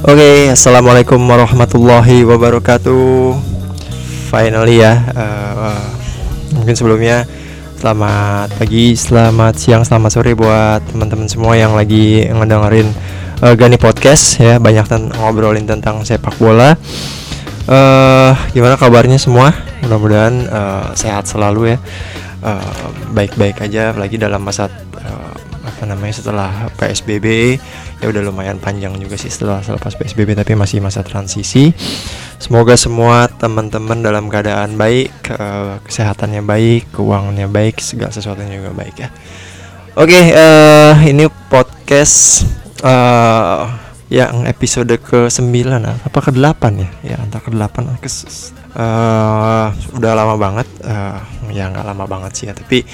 Oke, assalamualaikum warahmatullahi wabarakatuh. Finally ya, uh, mungkin sebelumnya selamat pagi, selamat siang, selamat sore buat teman-teman semua yang lagi ngedengerin uh, Gani Podcast ya, banyak ten ngobrolin tentang sepak bola. Uh, gimana kabarnya semua? Mudah-mudahan uh, sehat selalu ya, baik-baik uh, aja, apalagi dalam masa uh, apa namanya setelah PSBB ya udah lumayan panjang juga sih setelah selepas PSBB tapi masih masa transisi. Semoga semua teman-teman dalam keadaan baik, kesehatannya baik, keuangannya baik, segala sesuatunya juga baik ya. Oke, uh, ini podcast uh, yang episode ke-9 apa ke-8 ya? Ya, antara ke-8 ke uh, udah lama banget uh, ya nggak lama banget sih ya, tapi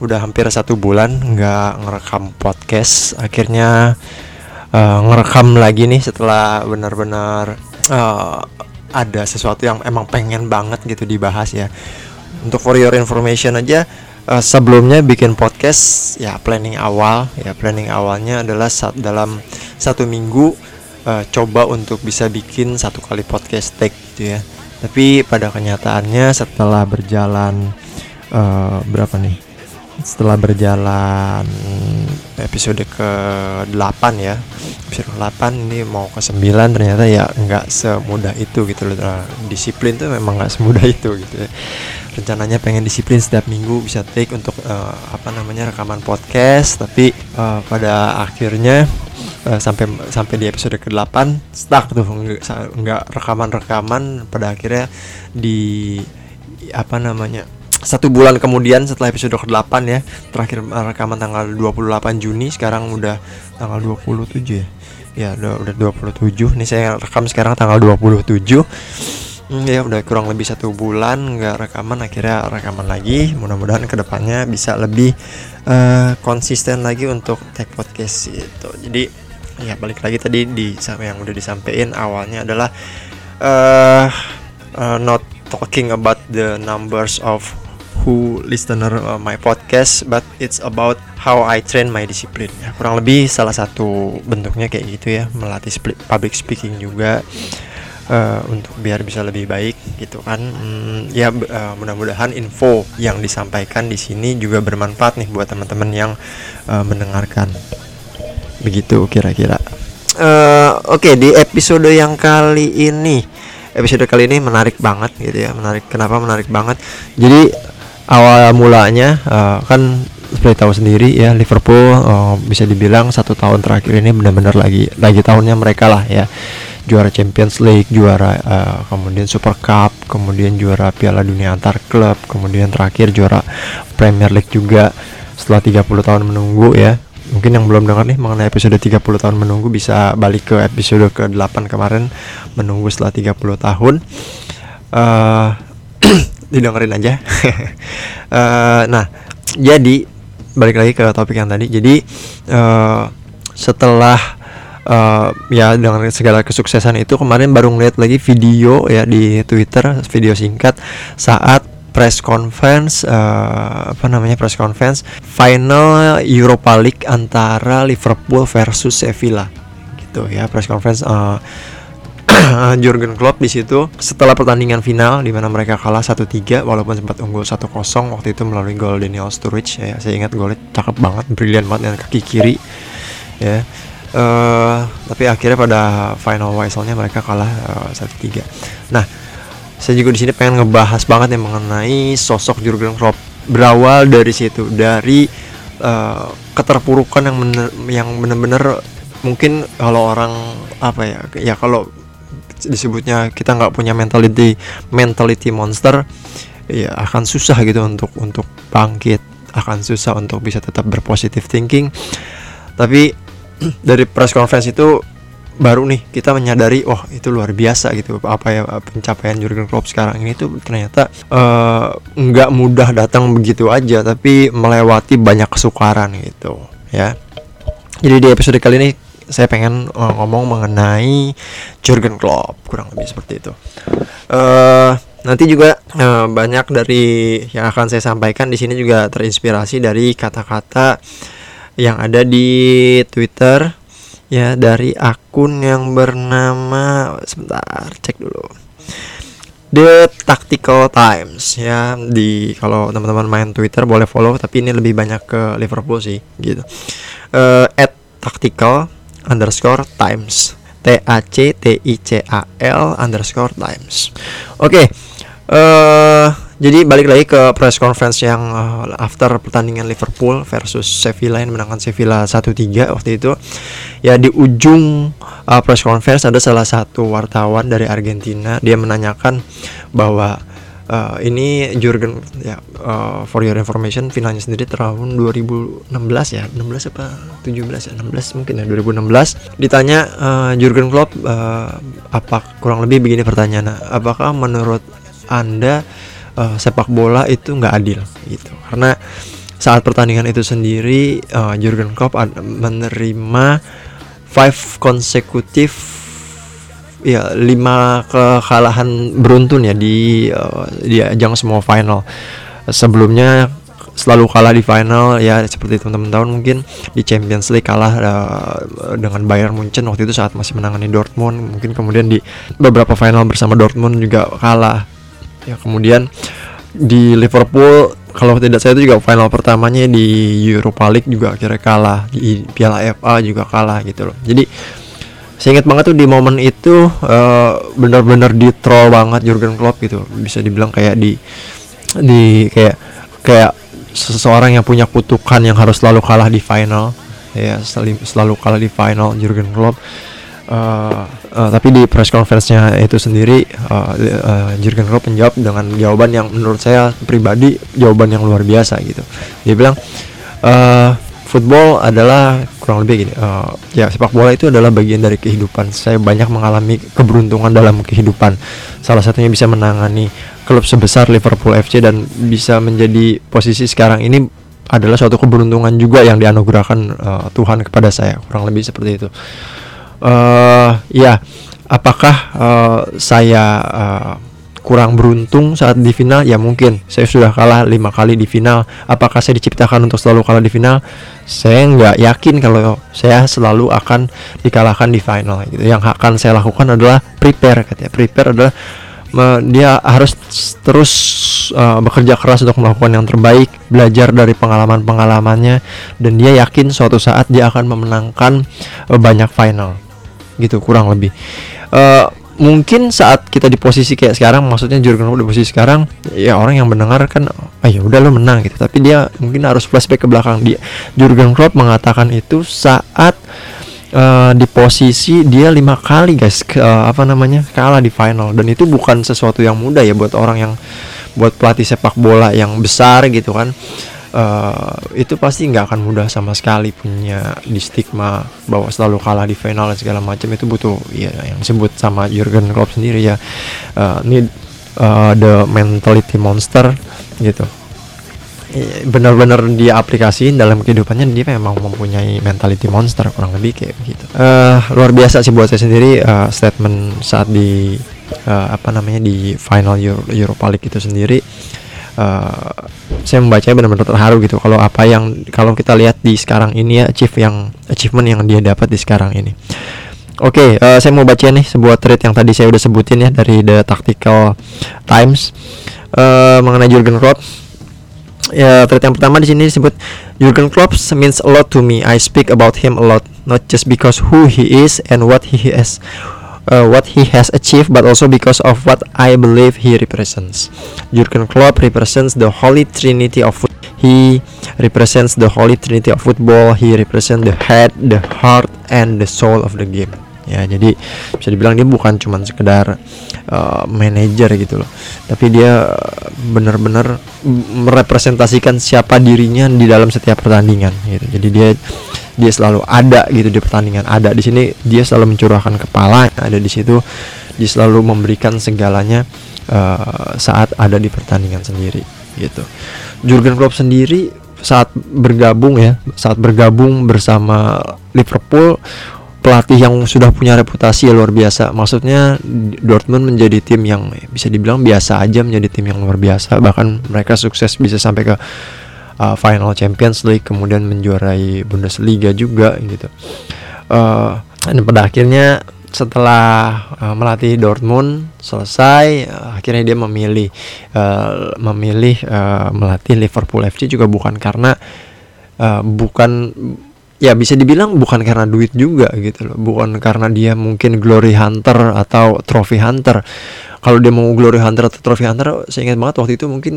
udah hampir satu bulan nggak ngerekam podcast. Akhirnya uh, ngerekam lagi nih setelah benar-benar uh, ada sesuatu yang emang pengen banget gitu dibahas ya. Untuk for your information aja uh, sebelumnya bikin podcast ya planning awal ya planning awalnya adalah saat dalam satu minggu uh, coba untuk bisa bikin satu kali podcast take gitu ya. Tapi pada kenyataannya setelah berjalan uh, berapa nih? Setelah berjalan episode ke-8 ya. Episode ke-8 ini mau ke 9 ternyata ya nggak semudah itu gitu loh. Nah, disiplin tuh memang nggak semudah itu gitu ya. Rencananya pengen disiplin setiap minggu bisa take untuk uh, apa namanya rekaman podcast tapi uh, pada akhirnya uh, sampai sampai di episode ke-8 stuck tuh nggak rekaman-rekaman. Pada akhirnya di apa namanya satu bulan kemudian setelah episode ke-8 ya terakhir rekaman tanggal 28 Juni sekarang udah tanggal 27 ya? Ya udah udah 27 nih saya rekam sekarang tanggal 27 hmm, ya udah kurang lebih satu bulan nggak rekaman akhirnya rekaman lagi. Mudah-mudahan ke depannya bisa lebih uh, konsisten lagi untuk take podcast itu jadi ya balik lagi tadi di yang udah disampaikan awalnya adalah uh, uh, not talking about the numbers of who listener uh, my podcast but it's about how I train my discipline. Ya kurang lebih salah satu bentuknya kayak gitu ya melatih public speaking juga uh, untuk biar bisa lebih baik gitu kan. Hmm, ya uh, mudah-mudahan info yang disampaikan di sini juga bermanfaat nih buat teman-teman yang uh, mendengarkan. Begitu kira-kira. Uh, oke okay, di episode yang kali ini episode kali ini menarik banget gitu ya menarik kenapa menarik banget? Jadi awal mulanya uh, kan seperti tahu sendiri ya Liverpool uh, bisa dibilang satu tahun terakhir ini benar-benar lagi lagi tahunnya mereka lah ya. Juara Champions League juara uh, kemudian Super Cup kemudian juara Piala Dunia antar klub kemudian terakhir juara Premier League juga setelah 30 tahun menunggu ya. Mungkin yang belum dengar nih mengenai episode 30 tahun menunggu bisa balik ke episode ke-8 kemarin menunggu setelah 30 tahun. Uh, didengerin aja. Uh, nah jadi balik lagi ke topik yang tadi. Jadi uh, setelah uh, ya dengan segala kesuksesan itu kemarin baru ngeliat lagi video ya di Twitter video singkat saat press conference uh, apa namanya press conference final Europa League antara Liverpool versus Sevilla. Gitu ya press conference uh, Jurgen Klopp di situ setelah pertandingan final di mana mereka kalah 1-3 walaupun sempat unggul 1-0 waktu itu melalui gol Daniel Sturridge ya. Saya ingat golnya cakep banget brilian banget dengan kaki kiri ya. Uh, tapi akhirnya pada final whistle-nya mereka kalah uh, eh, 1-3 nah saya juga di sini pengen ngebahas banget yang mengenai sosok Jurgen Klopp. Berawal dari situ dari uh, keterpurukan yang bener, yang benar-benar mungkin kalau orang apa ya ya kalau disebutnya kita nggak punya mentality mentality monster ya akan susah gitu untuk untuk bangkit akan susah untuk bisa tetap berpositif thinking. Tapi dari press conference itu baru nih kita menyadari wah oh, itu luar biasa gitu apa ya pencapaian Jurgen Klopp sekarang ini tuh ternyata uh, nggak mudah datang begitu aja tapi melewati banyak kesukaran gitu ya. Jadi di episode kali ini saya pengen uh, ngomong mengenai Jurgen Klopp kurang lebih seperti itu. Uh, nanti juga uh, banyak dari yang akan saya sampaikan di sini juga terinspirasi dari kata-kata yang ada di Twitter ya dari akun yang bernama sebentar cek dulu The Tactical Times ya di kalau teman-teman main Twitter boleh follow tapi ini lebih banyak ke Liverpool sih gitu uh, at tactical underscore times T A C T I C A L underscore times oke okay. uh, eh, jadi balik lagi ke press conference yang uh, after pertandingan Liverpool versus Sevilla yang menangkan Sevilla 1-3 waktu itu. Ya di ujung uh, press conference ada salah satu wartawan dari Argentina dia menanyakan bahwa uh, ini Jurgen ya uh, for your information finalnya sendiri tahun 2016 ya 16 apa 17 ya 16 mungkin ya 2016 ditanya uh, Jurgen Klopp uh, apa kurang lebih begini pertanyaan apakah menurut anda uh, sepak bola itu nggak adil? Gitu. Karena saat pertandingan itu sendiri uh, Jurgen Klopp menerima five konsekutif ya lima kekalahan beruntun ya di uh, di ajang semua final. Sebelumnya selalu kalah di final ya seperti teman-teman tahun mungkin di Champions League kalah uh, dengan Bayern Munchen waktu itu saat masih menangani Dortmund. Mungkin kemudian di beberapa final bersama Dortmund juga kalah. Ya kemudian di Liverpool kalau tidak saya itu juga final pertamanya di Europa League juga akhirnya kalah. Di Piala FA juga kalah gitu loh. Jadi saya ingat banget tuh di momen itu uh, benar-benar di troll banget Jurgen Klopp gitu. Bisa dibilang kayak di di kayak kayak seseorang yang punya kutukan yang harus selalu kalah di final. Ya selalu, selalu kalah di final Jurgen Klopp. Uh, uh, tapi di press conference-nya itu sendiri uh, uh, Jurgen Klopp menjawab dengan jawaban yang menurut saya pribadi jawaban yang luar biasa gitu. Dia bilang uh, football adalah kurang lebih gini uh, ya sepak bola itu adalah bagian dari kehidupan. Saya banyak mengalami keberuntungan dalam kehidupan. Salah satunya bisa menangani klub sebesar Liverpool FC dan bisa menjadi posisi sekarang ini adalah suatu keberuntungan juga yang dianugerahkan uh, Tuhan kepada saya kurang lebih seperti itu. Uh, ya apakah uh, saya uh, kurang beruntung saat di final? Ya mungkin. Saya sudah kalah lima kali di final. Apakah saya diciptakan untuk selalu kalah di final? Saya nggak yakin kalau saya selalu akan dikalahkan di final. Gitu. Yang akan saya lakukan adalah prepare katanya prepare adalah dia harus terus uh, bekerja keras untuk melakukan yang terbaik, belajar dari pengalaman-pengalamannya, dan dia yakin suatu saat dia akan memenangkan uh, banyak final. Gitu kurang lebih. Uh, mungkin saat kita di posisi kayak sekarang maksudnya Jurgen Klopp di posisi sekarang ya orang yang mendengar kan ah ya udah lo menang gitu. Tapi dia mungkin harus flashback ke belakang. Dia Jurgen Klopp mengatakan itu saat uh, di posisi dia lima kali guys ke, uh, apa namanya kalah di final. Dan itu bukan sesuatu yang mudah ya buat orang yang buat pelatih sepak bola yang besar gitu kan uh, itu pasti nggak akan mudah sama sekali punya di stigma bahwa selalu kalah di final dan segala macam. Itu butuh ya yang disebut sama Jurgen Klopp sendiri ya. Uh, ini uh, the mentality monster gitu. Benar-benar dia aplikasiin dalam kehidupannya dia memang mempunyai mentality monster kurang lebih kayak begitu. Uh, luar biasa sih buat saya sendiri uh, statement saat di uh, apa namanya di final Euro Europa League itu sendiri. uh, saya membacanya benar-benar terharu gitu kalau apa yang kalau kita lihat di sekarang ini ya achieve yang achievement yang dia dapat di sekarang ini Oke, okay, uh, eh, saya mau baca nih sebuah tweet yang tadi saya udah sebutin ya dari The Tactical Times uh, mengenai Jurgen Klopp. Ya, tweet yang pertama di sini disebut Jurgen Klopp means a lot to me. I speak about him a lot, not just because who he is and what he has uh, what he has achieved but also because of what I believe he represents. Jurgen Klopp represents the holy trinity of football. He represents the holy trinity of football. He represents the head, the heart, and the soul of the game. Ya, jadi bisa dibilang dia bukan cuma sekedar uh, manajer gitu loh, tapi dia benar-benar merepresentasikan siapa dirinya di dalam setiap pertandingan gitu. Jadi dia dia selalu ada gitu di pertandingan. Ada di sini dia selalu mencurahkan kepala ada di situ dia selalu memberikan segalanya uh, saat ada di pertandingan sendiri gitu. Jurgen Klopp sendiri saat bergabung ya saat bergabung bersama Liverpool pelatih yang sudah punya reputasi luar biasa. Maksudnya Dortmund menjadi tim yang bisa dibilang biasa aja menjadi tim yang luar biasa. Bahkan mereka sukses bisa sampai ke uh, final Champions League kemudian menjuarai Bundesliga juga gitu. Uh, dan pada akhirnya setelah uh, melatih Dortmund selesai uh, akhirnya dia memilih uh, memilih uh, melatih Liverpool FC juga bukan karena uh, bukan ya bisa dibilang bukan karena duit juga gitu loh. Bukan karena dia mungkin glory hunter atau trophy hunter. Kalau dia mau glory hunter atau trophy hunter saya ingat banget waktu itu mungkin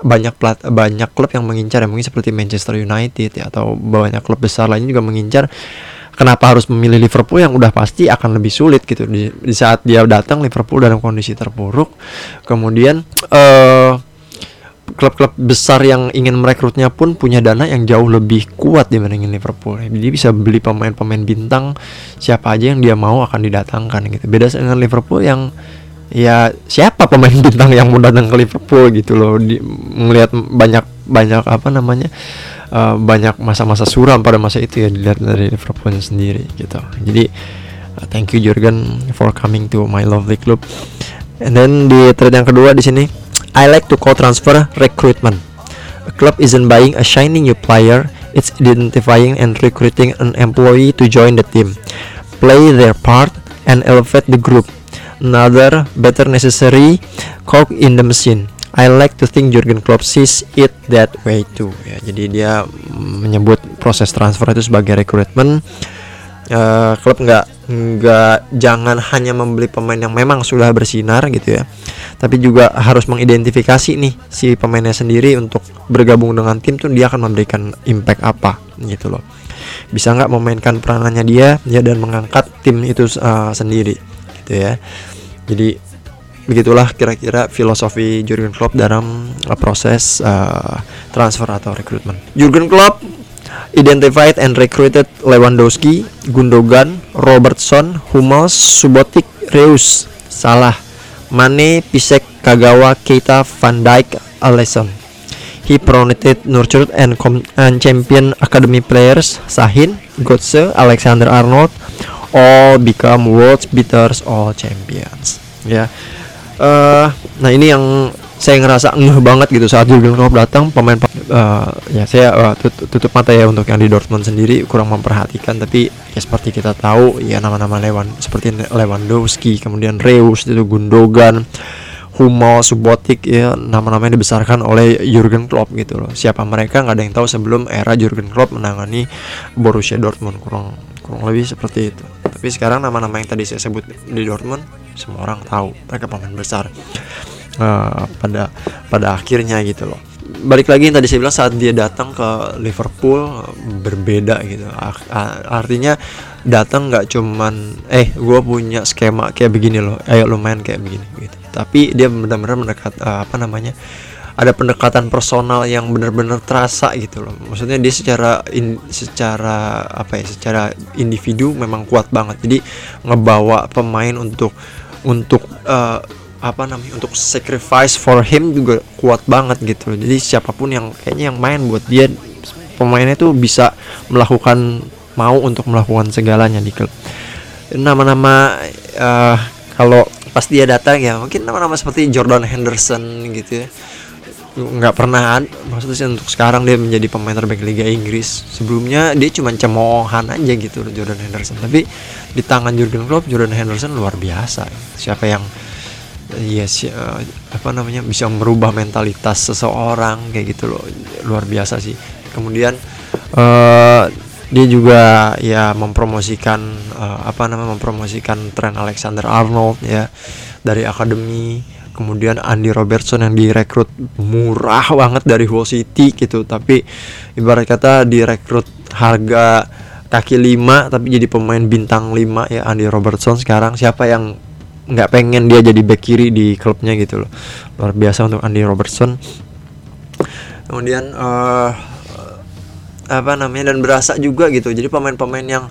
banyak plat banyak klub yang mengincar ya. Mungkin seperti Manchester United ya atau banyak klub besar lainnya juga mengincar. Kenapa harus memilih Liverpool yang udah pasti akan lebih sulit gitu. Di, di saat dia datang Liverpool dalam kondisi terpuruk. Kemudian uh, klub-klub besar yang ingin merekrutnya pun punya dana yang jauh lebih kuat dibandingin Liverpool. Jadi bisa beli pemain-pemain bintang siapa aja yang dia mau akan didatangkan gitu. Beda dengan Liverpool yang ya siapa pemain bintang yang mau datang ke Liverpool gitu loh. Di, melihat banyak banyak apa namanya uh, banyak masa-masa suram pada masa itu ya dilihat dari Liverpool sendiri gitu jadi uh, thank you Jurgen for coming to my lovely club and then di trade yang kedua di sini I like to call transfer recruitment a club isn't buying a shiny new player it's identifying and recruiting an employee to join the team play their part and elevate the group another better necessary cog in the machine I like to think Jurgen Klopp sees it that way too. Ya, jadi dia menyebut proses transfer itu sebagai rekrutmen. Uh, klub nggak nggak jangan hanya membeli pemain yang memang sudah bersinar gitu ya, tapi juga harus mengidentifikasi nih si pemainnya sendiri untuk bergabung dengan tim tuh dia akan memberikan impact apa gitu loh. Bisa nggak memainkan peranannya dia ya dan mengangkat tim itu uh, sendiri gitu ya. Jadi begitulah kira-kira filosofi Jurgen Klopp dalam uh, proses uh, transfer atau rekrutmen. Jurgen Klopp identified and recruited Lewandowski, Gundogan, Robertson, Hummels, Subotic, Reus, Salah, Mane, Pisek, Kagawa, Keita, Van Dijk, Alisson. He promoted, nurtured, and, and champion academy players Sahin, Götze, Alexander Arnold, all become world's beaters, all champions. Ya, yeah uh, nah ini yang saya ngerasa ngeh banget gitu saat Jurgen Klopp datang pemain uh, ya saya uh, tutup, tutup mata ya untuk yang di Dortmund sendiri kurang memperhatikan tapi ya seperti kita tahu ya nama-nama Lewan seperti Lewandowski kemudian Reus itu Gundogan Hummel, Subotic ya nama-nama yang dibesarkan oleh Jurgen Klopp gitu loh. Siapa mereka nggak ada yang tahu sebelum era Jurgen Klopp menangani Borussia Dortmund kurang kurang lebih seperti itu. Tapi sekarang nama-nama yang tadi saya sebut di Dortmund semua orang tahu mereka pemain besar uh, pada pada akhirnya gitu loh. Balik lagi yang tadi saya bilang saat dia datang ke Liverpool berbeda gitu. Artinya datang nggak cuman eh gue punya skema kayak begini loh ayo lo main kayak begini gitu. Tapi dia benar-benar mendekat uh, apa namanya ada pendekatan personal yang benar-benar terasa gitu loh. Maksudnya dia secara in, secara apa ya secara individu memang kuat banget. Jadi ngebawa pemain untuk untuk uh, apa namanya untuk sacrifice for him juga kuat banget gitu. Jadi siapa pun yang kayaknya yang main buat dia pemainnya tuh bisa melakukan mau untuk melakukan segalanya di klub. Nama-nama uh, kalau pas dia datang ya mungkin nama-nama seperti Jordan Henderson gitu ya. Nggak pernah maksudnya untuk sekarang dia menjadi pemain terbaik Liga Inggris. Sebelumnya dia cuma cemoohan aja gitu Jordan Henderson. Tapi di tangan Jurgen Klopp Jordan Henderson luar biasa. Siapa yang ya yes, uh, apa namanya bisa merubah mentalitas seseorang kayak gitu loh. Luar biasa sih. Kemudian uh, dia juga ya mempromosikan uh, apa namanya mempromosikan tren Alexander Arnold ya dari akademi. Kemudian Andy Robertson yang direkrut murah banget dari Hull City gitu. Tapi ibarat kata direkrut harga kaki lima tapi jadi pemain bintang 5 ya Andy Robertson. Sekarang siapa yang nggak pengen dia jadi back kiri di klubnya gitu loh. Luar biasa untuk Andy Robertson. Kemudian uh, apa namanya dan berasa juga gitu. Jadi pemain-pemain yang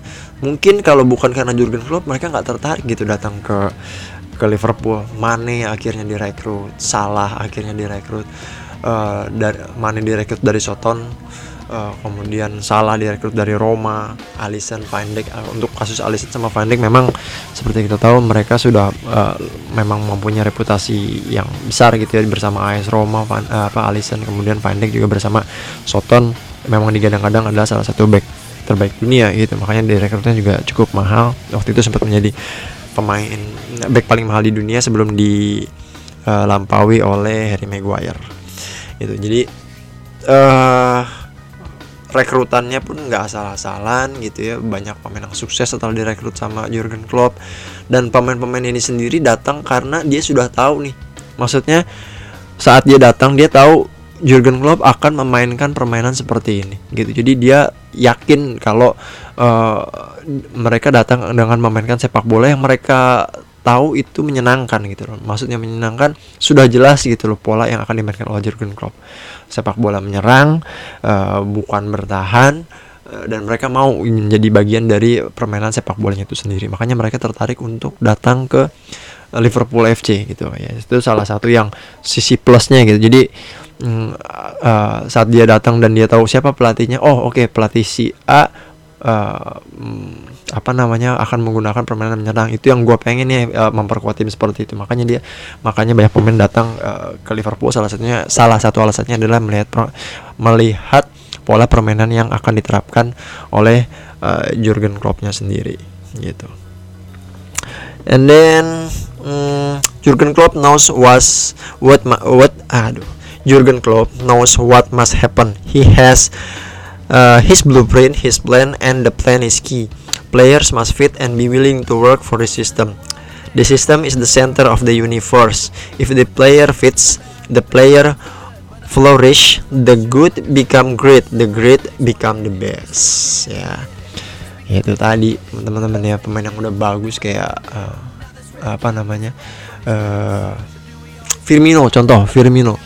mungkin kalau bukan karena Jurgen Klopp mereka nggak tertarik gitu datang ke ke Liverpool. Mane akhirnya direkrut Salah akhirnya direkrut uh, dari Mane direkrut dari Soton uh, kemudian Salah direkrut dari Roma Alisson Van Dijk. Uh, untuk kasus Alisson sama Van Dijk memang seperti kita tahu mereka sudah uh, memang mempunyai reputasi yang besar gitu ya bersama AS Roma Van, uh, apa Alisson kemudian Van Dijk juga bersama Soton. Memang digadang-gadang adalah salah satu back terbaik dunia gitu. Makanya direkrutnya juga cukup mahal. Waktu itu sempat menjadi pemain back paling mahal di dunia sebelum dilampaui uh, oleh Harry Maguire itu jadi uh, rekrutannya pun nggak asal-asalan gitu ya. Banyak pemain yang sukses setelah direkrut sama Jurgen Klopp. Dan pemain-pemain ini sendiri datang karena dia sudah tahu nih. Maksudnya saat dia datang dia tahu Jurgen Klopp akan memainkan permainan seperti ini gitu. Jadi dia yakin kalau uh, mereka datang dengan memainkan sepak bola yang mereka tahu itu menyenangkan gitu loh. Maksudnya menyenangkan sudah jelas gitu loh pola yang akan dimainkan oleh Jurgen Klopp. Sepak bola menyerang uh, bukan bertahan uh, dan mereka mau menjadi bagian dari permainan sepak bolanya itu sendiri. Makanya mereka tertarik untuk datang ke Liverpool FC gitu. Ya itu salah satu yang sisi plusnya gitu. Jadi mm, uh, saat dia datang dan dia tahu siapa pelatihnya oh oke okay, pelatih si A uh, apa namanya akan menggunakan permainan menyerang. Itu yang gue pengen nih uh, memperkuat tim seperti itu. Makanya dia makanya banyak pemain datang uh, ke Liverpool. Salah satunya salah satu alasannya adalah melihat melihat pola permainan yang akan diterapkan oleh uh, Jurgen Kloppnya sendiri. Gitu. And then um, Jurgen Klopp knows was what what aduh. Jurgen Klopp knows what must happen. He has uh, his blueprint his plan and the plan is key. Players must fit and be willing to work for the system. The system is the center of the universe. If the player fits the player flourish the good become great the great become the best. Ya. Itu tadi teman-teman ya pemain yang udah bagus kayak uh, apa namanya uh, Firmino contoh Firmino.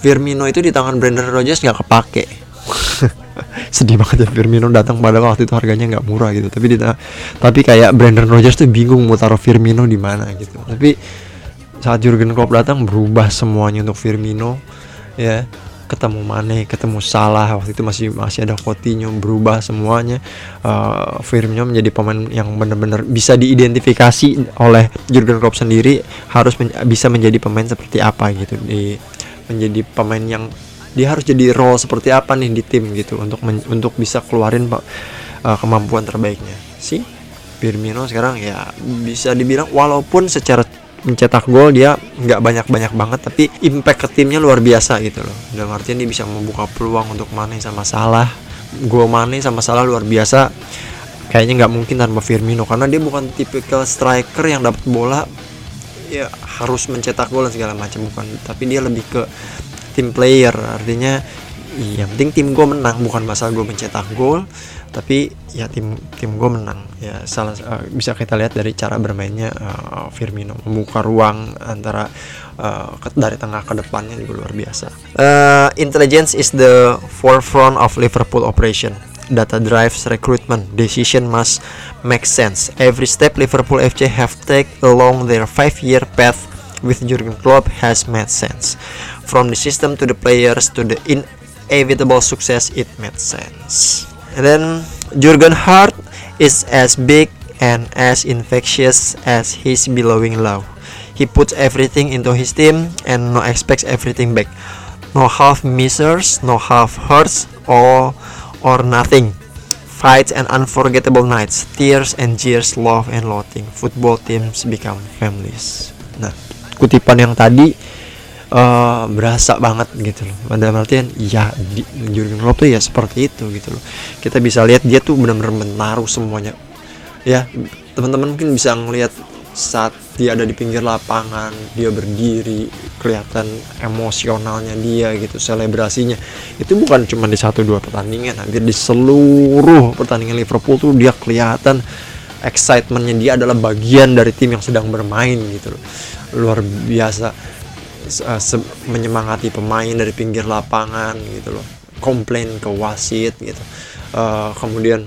Firmino itu di tangan Brendan Rodgers nggak kepake sedih banget ya Firmino datang pada waktu itu harganya nggak murah gitu. Tapi di, tapi kayak Brendan Rodgers tuh bingung mau taruh Firmino di mana gitu. Tapi saat Jurgen Klopp datang berubah semuanya untuk Firmino ya. Ketemu Mane, ketemu Salah waktu itu masih masih ada Coutinho berubah semuanya. Uh, Firmino menjadi pemain yang benar-benar bisa diidentifikasi oleh Jurgen Klopp sendiri harus men bisa menjadi pemain seperti apa gitu. Di menjadi pemain yang dia harus jadi role seperti apa nih di tim gitu untuk untuk bisa keluarin uh, kemampuan terbaiknya. Si Firmino sekarang ya bisa dibilang walaupun secara mencetak gol dia nggak banyak-banyak banget tapi impact ke timnya luar biasa gitu loh. Dalam artian dia bisa membuka peluang untuk Mane sama Salah. Gol Mane sama Salah luar biasa. Kayaknya nggak mungkin tanpa Firmino karena dia bukan tipikal striker yang dapat bola ya harus mencetak gol dan segala macam bukan. Tapi dia lebih ke tim player. Artinya yang penting tim gue menang bukan masalah gue mencetak gol tapi ya tim tim gue menang. Ya salah uh, bisa kita lihat dari cara bermainnya uh, Firmino membuka ruang antara uh, dari tengah ke depannya juga luar biasa. Uh, intelligence is the forefront of Liverpool operation. Data drives recruitment decision must make sense. Every step Liverpool FC have taken along their five year path with Jurgen Klopp has made sense from the system to the players to the inevitable success it made sense And then Jurgen Hart is as big and as infectious as his billowing love. He puts everything into his team and no expects everything back. No half misses, no half hurts, or or nothing. Fights and unforgettable nights, tears and jeers, love and loathing. Football teams become families. Nah, kutipan yang tadi uh, berasa banget gitu loh. Pada artian ya di, Jurgen Klopp tuh ya seperti itu gitu loh. Kita bisa lihat dia tuh benar-benar menaruh semuanya. Ya teman-teman mungkin bisa ngelihat saat dia ada di pinggir lapangan dia berdiri kelihatan emosionalnya dia gitu selebrasinya. Itu bukan cuma di satu dua pertandingan hampir di seluruh pertandingan Liverpool tuh dia kelihatan excitementnya dia adalah bagian dari tim yang sedang bermain gitu loh luar biasa uh, menyemangati pemain dari pinggir lapangan gitu loh. Komplain ke wasit gitu. Uh, kemudian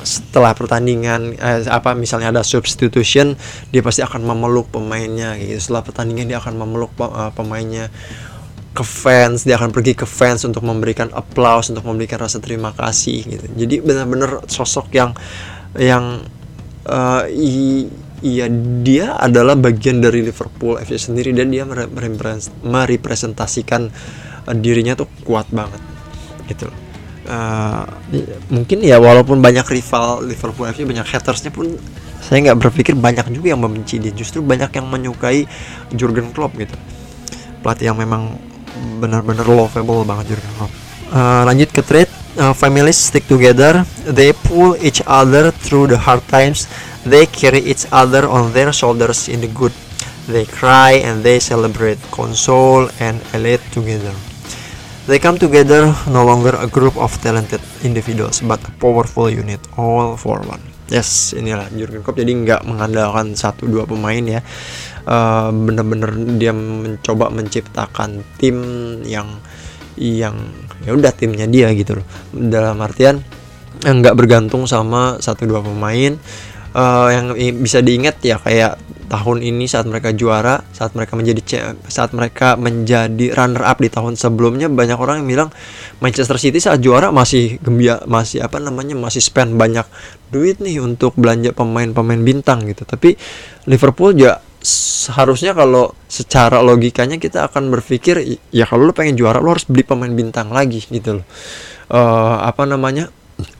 setelah pertandingan eh, apa misalnya ada substitution dia pasti akan memeluk pemainnya gitu. Setelah pertandingan dia akan memeluk uh, pemainnya ke fans dia akan pergi ke fans untuk memberikan applause untuk memberikan rasa terima kasih gitu. Jadi benar-benar sosok yang yang uh, Iya, dia adalah bagian dari Liverpool FC sendiri dan dia merepresentasikan uh, dirinya tuh kuat banget. Gitu. uh, mungkin ya walaupun banyak rival Liverpool FC banyak hatersnya pun saya nggak berpikir banyak juga yang membenci dia justru banyak yang menyukai Jurgen Klopp gitu pelatih yang memang benar-benar lovable banget Jurgen Klopp uh, lanjut ke trade uh, families stick together. They pull each other through the hard times. They carry each other on their shoulders in the good. They cry and they celebrate console and elate together. They come together no longer a group of talented individuals but a powerful unit all for one. Yes, inilah Jurgen Klopp. Jadi nggak mengandalkan satu dua pemain ya. Uh, bener-bener dia mencoba menciptakan tim yang yang ya udah timnya dia gitu loh. Dalam artian nggak bergantung sama satu dua pemain uh, yang bisa diingat ya kayak tahun ini saat mereka juara, saat mereka menjadi saat mereka menjadi runner up di tahun sebelumnya banyak orang yang bilang Manchester City saat juara masih gembira masih apa namanya masih spend banyak duit nih untuk belanja pemain-pemain bintang gitu. Tapi Liverpool juga seharusnya kalau secara logikanya kita akan berpikir ya kalau lu pengen juara lu harus beli pemain bintang lagi gitu loh. Uh, apa namanya?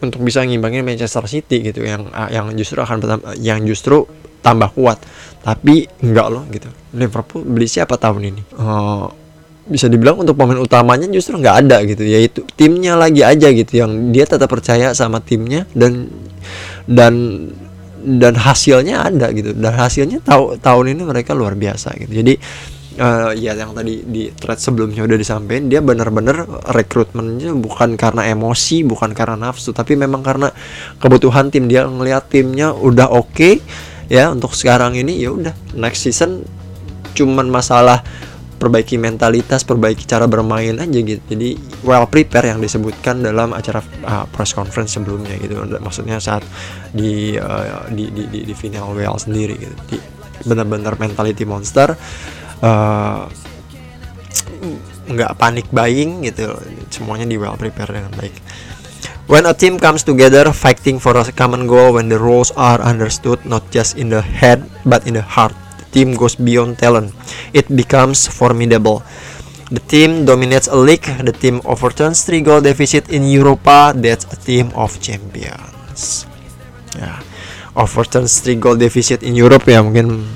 untuk bisa ngimbangin Manchester City gitu yang yang justru akan yang justru tambah kuat tapi enggak loh gitu Liverpool beli siapa tahun ini uh, bisa dibilang untuk pemain utamanya justru nggak ada gitu yaitu timnya lagi aja gitu yang dia tetap percaya sama timnya dan dan dan hasilnya ada gitu. Dan hasilnya tahu tahun ini mereka luar biasa gitu. Jadi uh, ya yang tadi di thread sebelumnya udah disampaikan dia benar-benar rekrutmennya bukan karena emosi bukan karena nafsu tapi memang karena kebutuhan tim. Dia ngelihat timnya udah oke okay, ya untuk sekarang ini ya udah next season cuman masalah perbaiki mentalitas, perbaiki cara bermain aja gitu. Jadi well prepare yang disebutkan dalam acara uh, press conference sebelumnya gitu. Maksudnya saat di uh, di, di, di di final WL sendiri gitu. Di benar-benar mentality monster uh, nggak panik buying gitu semuanya di well prepare dengan baik When a team comes together fighting for a common goal when the rules are understood not just in the head but in the heart team goes beyond talent. It becomes formidable. The team dominates a league. The team overturns three goal deficit in Europa. That's a team of champions. Ya. Yeah. overturns three goal deficit in Europe ya mungkin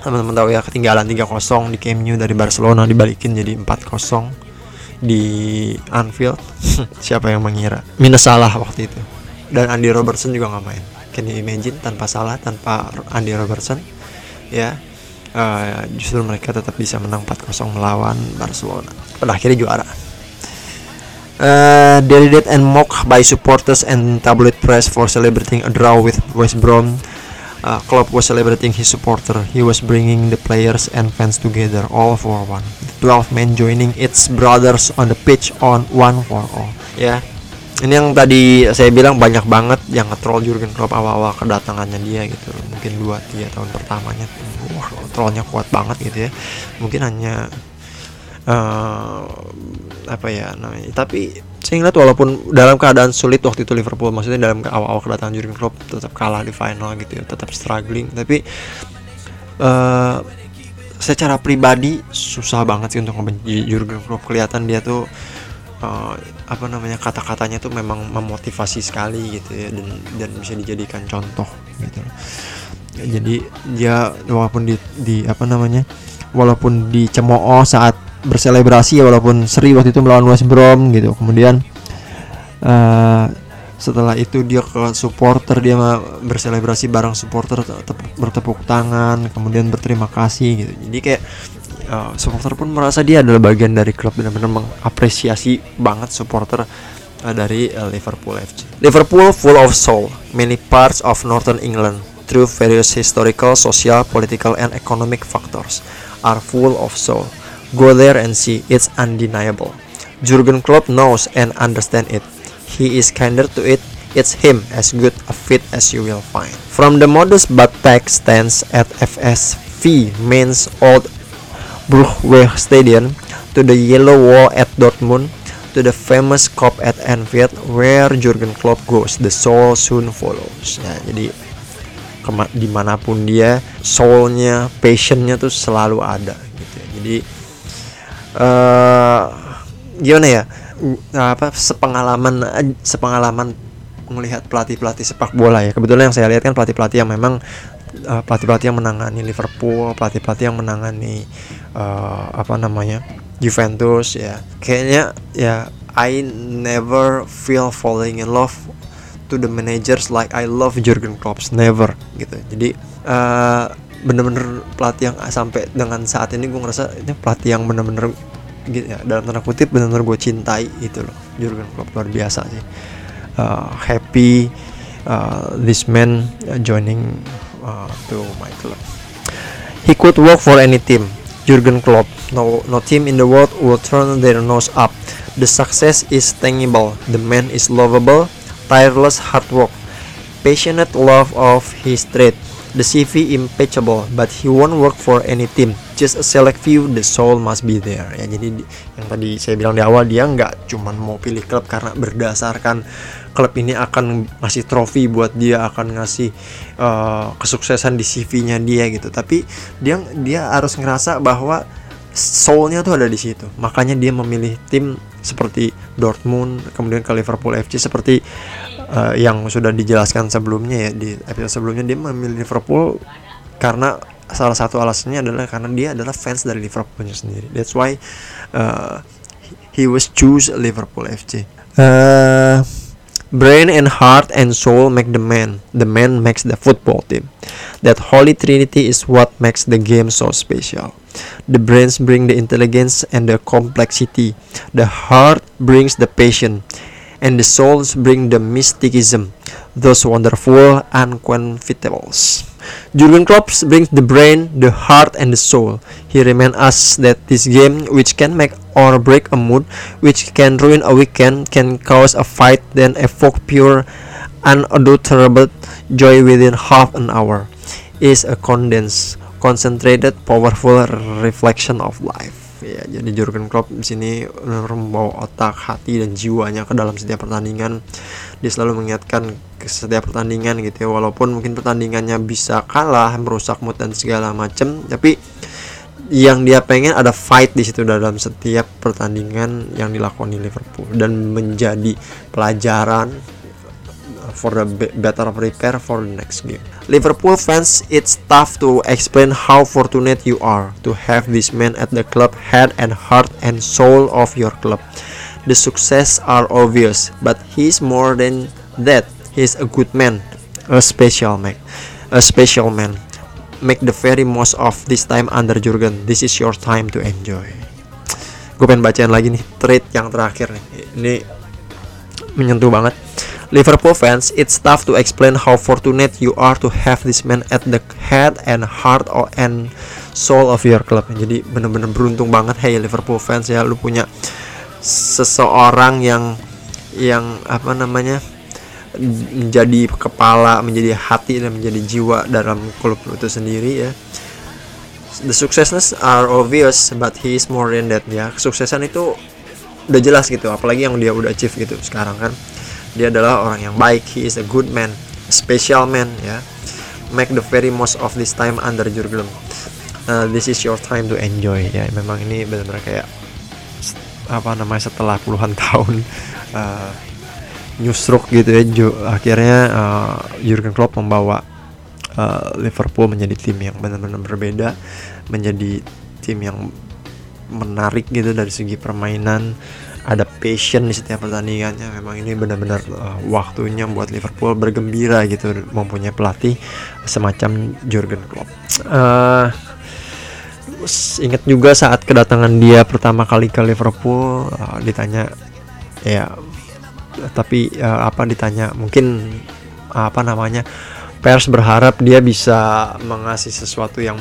teman-teman tahu ya ketinggalan 3-0 di Camp Nou dari Barcelona dibalikin jadi 4-0 di Anfield. Siapa yang mengira? Minus salah waktu itu. Dan Andy Robertson juga nggak main. Can you imagine? Tanpa salah tanpa Andy Robertson ya uh, justru mereka tetap bisa menang 4-0 melawan Barcelona pada akhirnya juara Uh, derided and mocked by supporters and tabloid press for celebrating a draw with West Brom uh, Klopp was celebrating his supporter. He was bringing the players and fans together, all for one. The 12 men joining its brothers on the pitch on one for all. Ya, yeah. Ini yang tadi saya bilang banyak banget yang nge-troll Jurgen Klopp awal-awal kedatangannya dia gitu. Mungkin dua tiga tahun pertamanya, wah trollnya kuat banget gitu ya. Mungkin hanya uh, apa ya namanya. Tapi saya ngeliat walaupun dalam keadaan sulit waktu itu Liverpool maksudnya dalam awal-awal kedatangan Jurgen Klopp tetap kalah di final gitu ya tetap struggling tapi uh, secara pribadi susah banget sih untuk membenci Jurgen Klopp kelihatan dia tuh uh, apa namanya kata-katanya tuh memang memotivasi sekali gitu ya dan dan bisa dijadikan contoh gitu jadi dia walaupun di, di apa namanya walaupun dicemooh saat berselebrasi ya walaupun seri waktu itu melawan West Brom gitu kemudian uh, setelah itu dia ke supporter dia berselebrasi bareng supporter bertepuk tangan kemudian berterima kasih gitu. Jadi kayak uh, supporter pun merasa dia adalah bagian dari klub benar-benar mengapresiasi banget supporter uh, dari uh, Liverpool FC Liverpool full of soul many parts of northern England through various historical social political and economic factors are full of soul Go there and see, it's undeniable. Jurgen Klopp knows and understands it. He is kinder to it. It's him as good a fit as you will find. From the modest but packed stands at FSV Mainz Old Bruchweg Stadium to the yellow wall at Dortmund to the famous Kop at Anfield where Jurgen Klopp goes, the soul soon follows. Ya, jadi di mana pun dia, soulnya, passionnya tuh selalu ada gitu. Ya. Jadi uh, gimana ya apa sepengalaman sepengalaman melihat pelatih-pelatih sepak bola ya kebetulan yang saya lihat kan pelatih-pelatih yang memang uh, pelatih-pelatih yang menangani Liverpool pelatih-pelatih yang menangani uh, apa namanya Juventus ya. Kayaknya ya I never feel falling in love to the managers like I love Jurgen Klopp never gitu. Jadi uh, bener-bener pelatih yang sampai dengan saat ini gue ngerasa ini pelatih yang bener-bener gitu ya dalam tanda kutip benar-benar gue cintai itu loh Jurgen Klopp. Luar biasa sih. Uh, happy uh, this man joining uh, to my club he could work for any team. Jurgen Klopp. No no team in the world will turn their nose up. The success is tangible. The man is lovable. Tireless hard work. Passionate love of his trade. The CV impeccable but he won't work for any team. Just a select few the soul must be there. Ya jadi yang tadi saya bilang di awal dia nggak cuman mau pilih klub karena berdasarkan klub ini akan ngasih trofi buat dia akan ngasih uh, kesuksesan di CV-nya dia gitu tapi dia dia harus ngerasa bahwa soulnya tuh ada di situ makanya dia memilih tim seperti Dortmund kemudian ke Liverpool FC seperti uh, yang sudah dijelaskan sebelumnya ya di episode sebelumnya dia memilih Liverpool karena salah satu alasannya adalah karena dia adalah fans dari Liverpoolnya sendiri. That's why uh, he was choose Liverpool FC. Uh, brain and heart and soul make the man. The man makes the football team. That holy trinity is what makes the game so special. The brains bring the intelligence and the complexity. The heart brings the passion, and the souls bring the mysticism. Those wonderful unquantifiables. Jurgen Klopp brings the brain, the heart, and the soul. He reminds us that this game, which can make or break a mood, which can ruin a weekend, can cause a fight, then evoke pure, unadulterated joy within half an hour, is a condensed, concentrated, powerful reflection of life. Ya jadi Jurgen Klopp di sini membawa otak hati dan jiwanya ke dalam setiap pertandingan. Dia selalu mengingatkan ke setiap pertandingan gitu ya walaupun mungkin pertandingannya bisa kalah merusak mood dan segala macam tapi yang dia pengen ada fight di situ dalam setiap pertandingan yang dilakukan di Liverpool dan menjadi pelajaran for the better prepare for the next game. Liverpool fans, it's tough to explain how fortunate you are to have this man at the club, head and heart and soul of your club. The success are obvious, but he's more than that. He's a good man, a special man, a special man. Make the very most of this time under Jurgen. This is your time to enjoy. Gue pengen bacain lagi nih trade yang terakhir nih. Ini menyentuh banget Liverpool fans, it's tough to explain how fortunate you are to have this man at the head and heart and soul of your club. Jadi bener-bener beruntung banget, hey Liverpool fans ya, lu punya seseorang yang yang apa namanya menjadi kepala, menjadi hati dan menjadi jiwa dalam klub itu sendiri ya. The successes are obvious, but he is more than that ya. Kesuksesan itu udah jelas gitu, apalagi yang dia udah achieve gitu sekarang kan dia adalah orang yang baik. He is a good man special man ya. Make the very most of this time under Jurgen uh, this is your time to enjoy ya. Memang ini benar-benar kayak apa namanya setelah puluhan tahun uh, new gitu ya. Ju, akhirnya uh, Jurgen Klopp membawa uh, Liverpool menjadi tim yang benar-benar berbeda menjadi tim yang menarik gitu dari segi permainan ada passion di setiap pertandingannya. Memang ini benar-benar uh, waktunya buat Liverpool bergembira gitu mempunyai pelatih semacam Jurgen Klopp. Uh, ingat juga saat kedatangan dia pertama kali ke Liverpool uh, ditanya ya tapi uh, apa ditanya mungkin uh, apa namanya pers berharap dia bisa mengasih sesuatu yang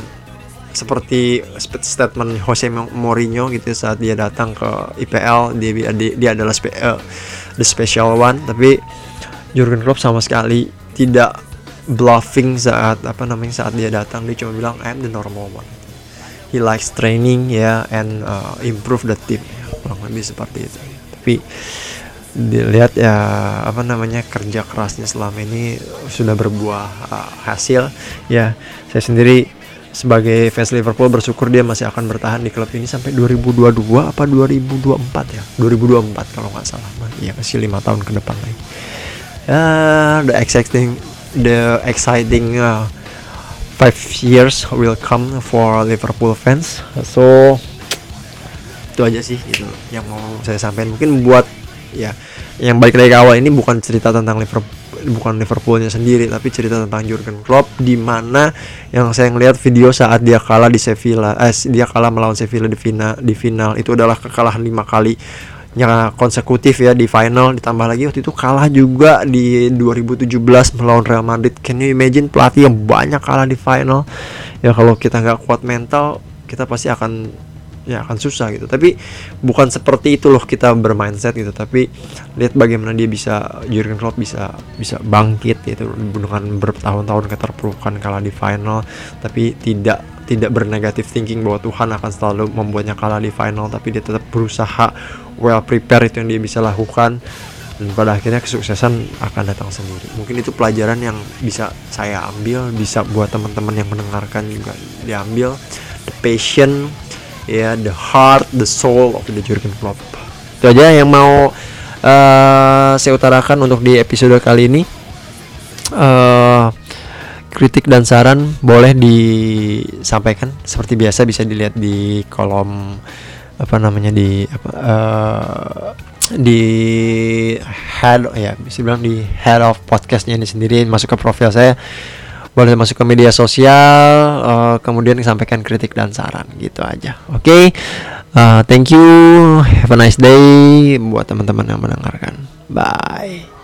seperti statement Jose Mourinho gitu saat dia datang ke IPL dia dia, dia adalah spe, uh, the special one. Tapi Jurgen Klopp sama sekali tidak bluffing saat apa namanya saat dia datang. Dia cuma bilang I'm the normal one. He likes training ya yeah, and uh, improve the team ya, kurang lebih seperti itu. Tapi dilihat ya apa namanya kerja kerasnya selama ini sudah berbuah uh, hasil ya. Saya sendiri sebagai fans Liverpool bersyukur dia masih akan bertahan di klub ini sampai 2022 apa 2024 ya? 2024 kalau nggak salah. Ya masih lima tahun ke depan lagi. Uh, the exciting the exciting uh, five years will come for Liverpool fans. So itu aja sih gitu yang mau saya sampaikan. Mungkin buat ya yang balik lagi ke awal ini bukan cerita tentang Liverpool bukan Liverpoolnya sendiri tapi cerita tentang Jurgen Klopp di mana yang saya ngelihat video saat dia kalah di Sevilla eh dia kalah melawan Sevilla di final di final itu adalah kekalahan lima kali yang konsekutif ya di final ditambah lagi waktu itu kalah juga di 2017 melawan Real Madrid. Can you imagine pelatih yang banyak kalah di final? Ya kalau kita nggak kuat mental kita pasti akan ya akan susah gitu. Tapi bukan seperti itu loh kita bermindset gitu. Tapi lihat bagaimana dia bisa Jurgen Klopp bisa bisa bangkit gitu dengan bertahun-tahun keterpurukan kalah di final. Tapi tidak tidak bernegatif thinking bahwa Tuhan akan selalu membuatnya kalah di final. Tapi dia tetap berusaha well prepare itu yang dia bisa lakukan. Dan pada akhirnya kesuksesan akan datang sendiri. Mungkin itu pelajaran yang bisa saya ambil bisa buat teman-teman yang mendengarkan juga diambil. The passion ya the heart the soul of the Jurgen Klopp. Itu aja yang mau uh, saya utarakan untuk di episode kali ini. Uh, kritik dan saran boleh disampaikan. Seperti biasa bisa dilihat di kolom apa namanya di apa uh, di head ya bisa bilang di head of podcastnya ini sendiri. Masuk ke profil saya boleh masuk ke media sosial uh, kemudian sampaikan kritik dan saran gitu aja. Oke? Okay? uh, thank you. Have a nice day buat teman-teman yang mendengarkan. Bye